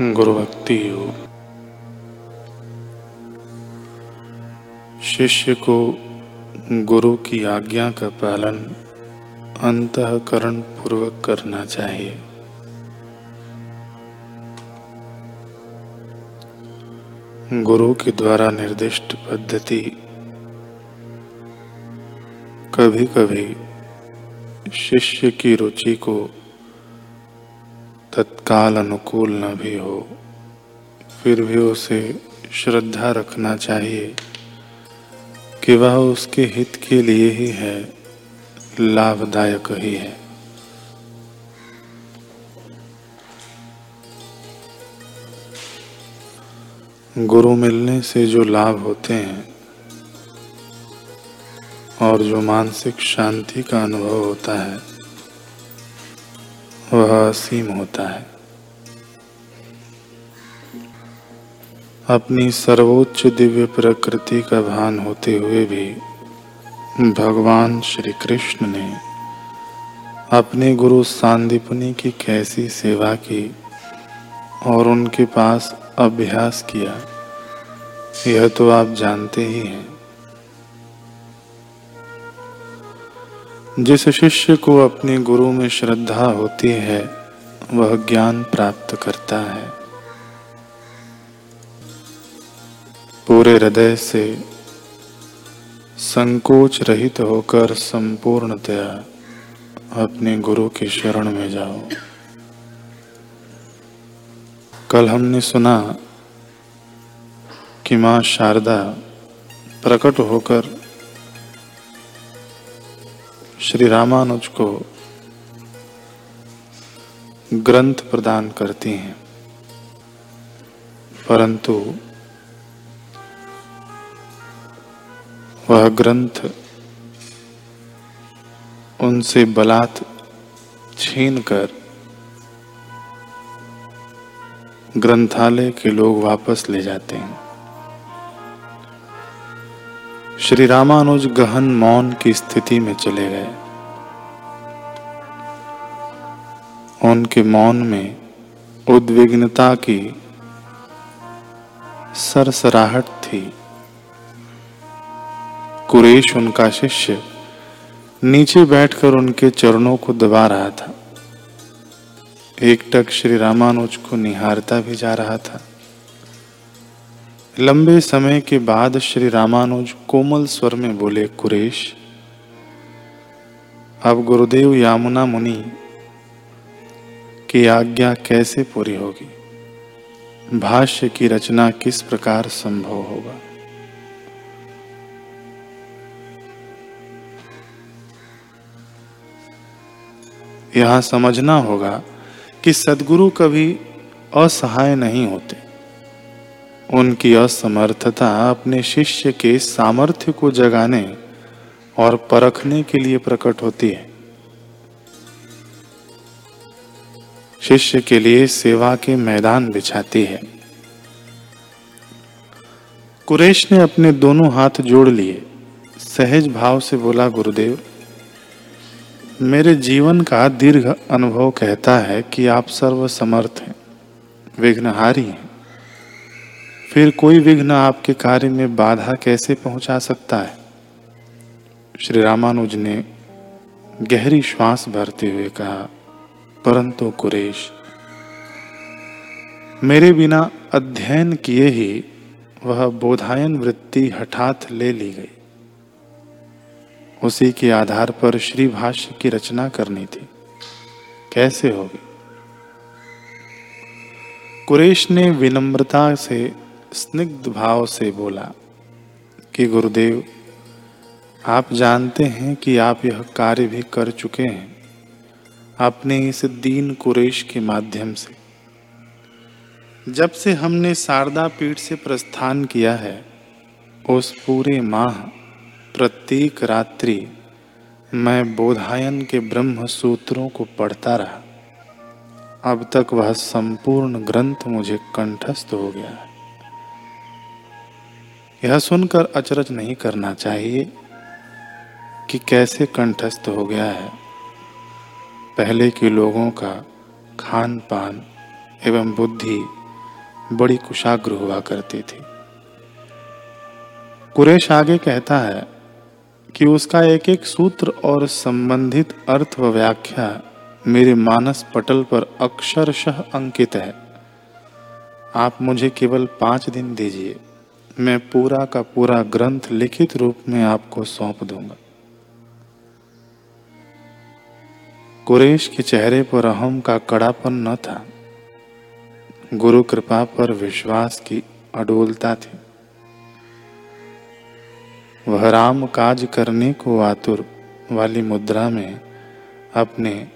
गुरु भक्ति योग शिष्य को गुरु की आज्ञा का पालन अंतकरण पूर्वक करना चाहिए। गुरु के द्वारा निर्दिष्ट पद्धति कभी कभी शिष्य की रुचि को तत्काल अनुकूल न भी हो, फिर भी उसे श्रद्धा रखना चाहिए। कि वह उसके हित के लिए ही है, लाभदायक ही है। गुरु मिलने से जो लाभ होते हैं, और जो मानसिक शांति का अनुभव होता है वह असीम होता है। अपनी सर्वोच्च दिव्य प्रकृति का भान होते हुए भी भगवान श्री कृष्ण ने अपने गुरु सांदीपनी की कैसी सेवा की और उनके पास अभ्यास किया, यह तो आप जानते ही हैं। जिस शिष्य को अपने गुरु में श्रद्धा होती है, वह ज्ञान प्राप्त करता है। पूरे हृदय से संकोच रहित होकर संपूर्णतया अपने गुरु की शरण में जाओ। कल हमने सुना कि माँ शारदा प्रकट होकर श्री रामानुज को ग्रंथ प्रदान करती हैं। परंतु वह ग्रंथ उनसे बलात् छीन कर ग्रंथालय के लोग वापस ले जाते हैं। श्री रामानुज गहन मौन की स्थिति में चले गए। उनके मौन में उद्विग्नता की सरसराहट थी। कुरेश उनका शिष्य नीचे बैठकर उनके चरणों को दबा रहा था। एक टक श्री रामानुज को निहारता भी जा रहा था। लंबे समय के बाद श्री रामानुज कोमल स्वर में बोले, कुरेश, अब गुरुदेव यामुना मुनि की आज्ञा कैसे पूरी होगी? भाष्य की रचना किस प्रकार संभव होगा? यहाँ समझना होगा कि सदगुरु कभी असहाय नहीं होते। उनकी असमर्थता अपने शिष्य के सामर्थ्य को जगाने और परखने के लिए प्रकट होती है। शिष्य के लिए सेवा के मैदान बिछाती है। कुरेश ने अपने दोनों हाथ जोड़ लिए। सहज भाव से बोला, गुरुदेव, मेरे जीवन का दीर्घ अनुभव कहता है कि आप सर्वसमर्थ हैं, विघ्नहारी हैं। फिर कोई विघ्न आपके कार्य में बाधा कैसे पहुँचा सकता है? श्री रामानुज ने गहरी श्वास भरते हुए कहा परंतु कुरेश, मेरे बिना अध्ययन किए ही वह बोधायन वृत्ति हठात ले ली गई। उसी के आधार पर श्री भाष्य की रचना करनी थी। कैसे होगी? कुरेश ने विनम्रता से, स्निग्ध भाव से बोला कि गुरुदेव, आप जानते हैं कि आप यह कार्य भी कर चुके हैं। अपने इस दीन कुरेश के माध्यम से। जब से हमने शारदा पीठ से प्रस्थान किया है, उस पूरे माह, प्रत्येक रात्रि, मैं बोधायन के ब्रह्म सूत्रों को पढ़ता रहा। अब तक वह संपूर्ण ग्रंथ मुझे कंठस्थ हो गया है। यह सुनकर अचरज नहीं करना चाहिए कि कैसे कंठस्थ हो गया है। पहले के लोगों का खान पान एवं बुद्धि बड़ी कुशाग्र हुआ करती थी। कुरेश आगे कहता है कि उसका एक एक सूत्र और संबंधित अर्थ व व्याख्या मेरे मानस पटल पर अक्षरशः अंकित है। आप मुझे केवल पाँच दिन दीजिए, मैं पूरा का पूरा ग्रंथ लिखित रूप में आपको सौंप दूँगा। कुरेश के चेहरे पर अहम का कड़ापन न था। गुरु कृपा पर विश्वास की अडोलता थी। वह राम काज करने को आतुर वाली मुद्रा में अपने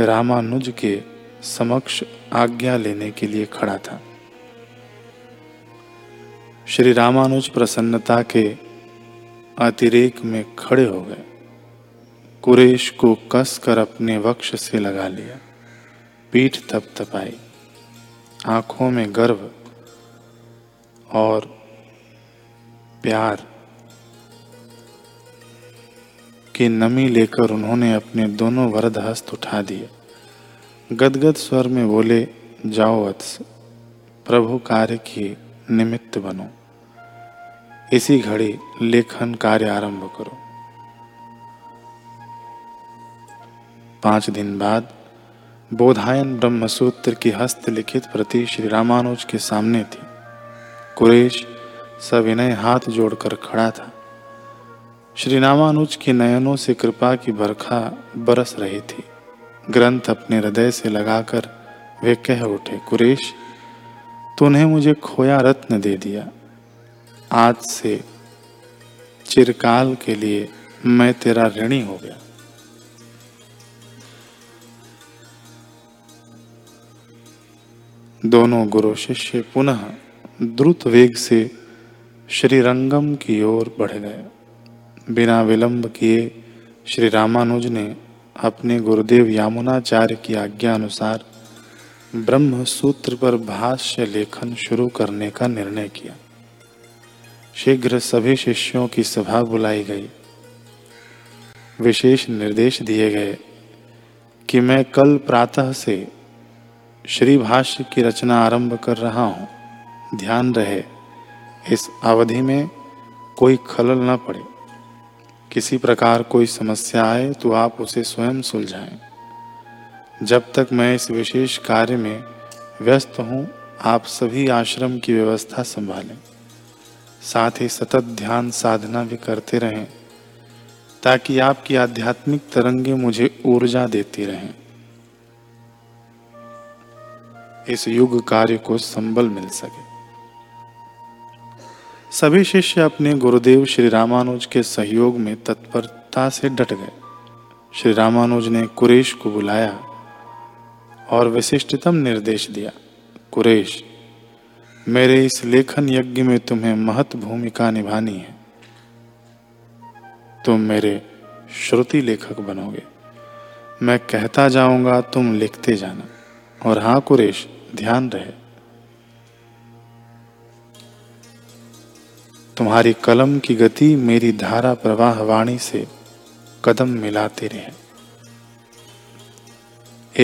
रामानुज के समक्ष आज्ञा लेने के लिए खड़ा था। श्री रामानुज प्रसन्नता के अतिरेक में खड़े हो गए। कुरेश को कसकर अपने वक्ष से लगा लिया। पीठ तप तपाई। आँखों में गर्व और प्यार की नमी लेकर उन्होंने अपने दोनों वरद हस्त उठा दिए। गदगद स्वर में बोले, जाओ वत्स प्रभु कार्य की निमित्त बनो। इसी घड़ी लेखन कार्य आरंभ करो। पाँच दिन बाद बोधायन ब्रह्मसूत्र की हस्तलिखित प्रति श्री रामानुज के सामने थी। कुरेश सविनय हाथ जोड़कर खड़ा था। श्री रामानुज के नयनों से कृपा की बरखा बरस रही थी। ग्रंथ अपने हृदय से लगाकर वे कह उठे, कुरेश, तूने मुझे खोया रत्न दे दिया। आज से चिरकाल के लिए मैं तेरा ऋणी हो गया। दोनों गुरु शिष्य पुनः द्रुत वेग से श्री रंगम की ओर बढ़ गए। बिना विलंब किए श्री रामानुज ने अपने गुरुदेव यामुनाचार्य की आज्ञा अनुसार ब्रह्म सूत्र पर भाष्य लेखन शुरू करने का निर्णय किया। शीघ्र सभी शिष्यों की सभा बुलाई गई। विशेष निर्देश दिए गए कि मैं कल प्रातः से श्री भाष्य की रचना आरंभ कर रहा हूँ। ध्यान रहे, इस अवधि में कोई खलल न पड़े। किसी प्रकार कोई समस्या आए तो आप उसे स्वयं सुलझाएँ। जब तक मैं इस विशेष कार्य में व्यस्त हूँ, आप सभी आश्रम की व्यवस्था संभालें। साथ ही सतत ध्यान साधना भी करते रहें, ताकि आपकी आध्यात्मिक तरंगे मुझे ऊर्जा देती रहें। इस युग कार्य को संबल मिल सके। सभी शिष्य अपने गुरुदेव श्री रामानुज के सहयोग में तत्परता से डट गए। श्री रामानुज ने कुरेश को बुलाया और विशिष्टतम निर्देश दिया, कुरेश, मेरे इस लेखन यज्ञ में तुम्हें महत्व भूमिका निभानी है। तुम मेरे श्रुति लेखक बनोगे। मैं कहता जाऊँगा, तुम लिखते जाना। और हाँ कुरेश, ध्यान रहे। तुम्हारी कलम की गति मेरी धारा प्रवाह वाणी से कदम मिलाते रहे।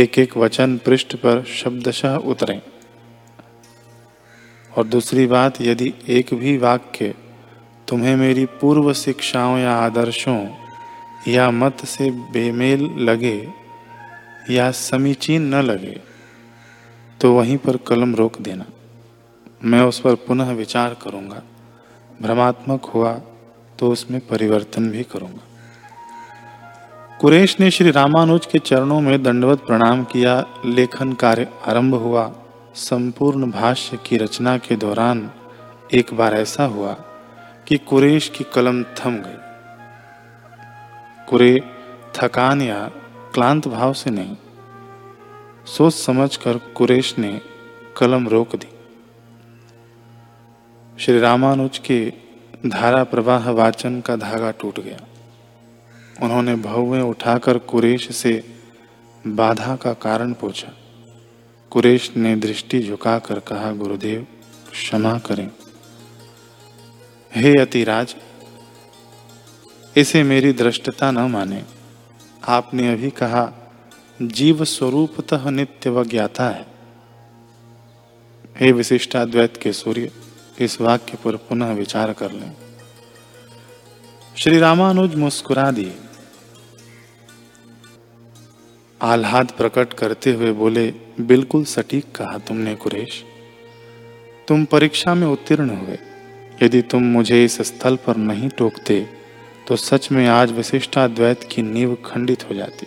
एक एक वचन पृष्ठ पर शब्दशः उतरे। और दूसरी बात, यदि एक भी वाक्य तुम्हें मेरी पूर्व शिक्षाओं या आदर्शों या मत से बेमेल लगे या समीचीन न लगे तो वहीं पर कलम रोक देना। मैं उस पर पुनः विचार करूँगा। भ्रमात्मक हुआ तो उसमें परिवर्तन भी करूँगा। कुरेश ने श्री रामानुज के चरणों में दंडवत प्रणाम किया। लेखन कार्य आरंभ हुआ। संपूर्ण भाष्य की रचना के दौरान एक बार ऐसा हुआ कि कुरेश की कलम थम गई। कुरे, थकान या क्लांत भाव से नहीं। सोच समझकर कुरेश ने कलम रोक दी। श्री रामानुज के धारा प्रवाह वाचन का धागा टूट गया। उन्होंने भव्य उठाकर कुरेश से बाधा का कारण पूछा। कुरेश ने दृष्टि झुकाकर कहा, गुरुदेव, क्षमा करें। हे अतिराज, इसे मेरी दृष्टता न माने। आपने अभी कहा जीव स्वरूपतः नित्य व ज्ञाता है। हे विशिष्टाद्वैत के सूर्य, इस वाक्य पर पुनः विचार कर लें। श्री रामानुज मुस्कुरा दिए। आह्लाद प्रकट करते हुए बोले, बिल्कुल सटीक कहा तुमने कुरेश। तुम परीक्षा में उत्तीर्ण हुए। यदि तुम मुझे इस स्थल पर नहीं टोकते तो सच में आज विशिष्टाद्वैत की नींव खंडित हो जाती।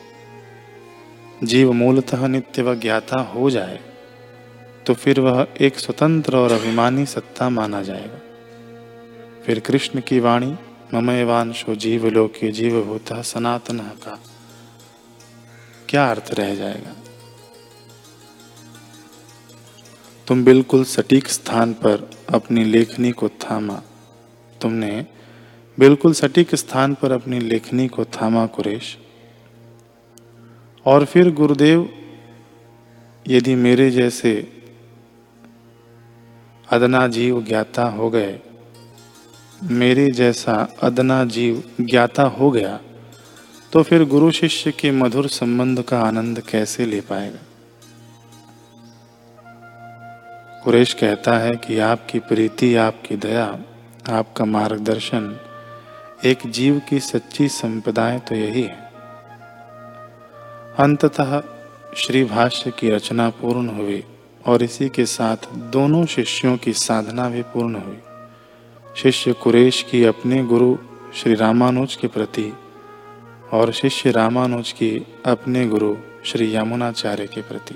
जीव मूलतः नित्य व ज्ञाता हो जाए तो फिर वह एक स्वतंत्र और अभिमानी सत्ता माना जाएगा। फिर कृष्ण की वाणी ममयवांशो जीवलोके जीवभूत सनातन का क्या अर्थ रह जाएगा? तुम बिल्कुल सटीक स्थान पर अपनी लेखनी को थामा। तुमने बिल्कुल सटीक स्थान पर अपनी लेखनी को थामा, कुरेश। और फिर गुरुदेव, यदि मेरे जैसे अदना जीव ज्ञाता हो गए, मेरे जैसा अदना जीव ज्ञाता हो गया तो फिर गुरु शिष्य के मधुर संबंध का आनंद कैसे ले पाएगा? कुरेश कहता है कि आपकी प्रीति, आपकी दया, आपका मार्गदर्शन एक जीव की सच्ची संप्रदाय तो यही है। अंततः श्री भाष्य की रचना पूर्ण हुई और इसी के साथ दोनों शिष्यों की साधना भी पूर्ण हुई। शिष्य कुरेश की अपने गुरु श्री रामानुज के प्रति और शिष्य रामानुज की अपने गुरु श्री यमुनाचार्य के प्रति।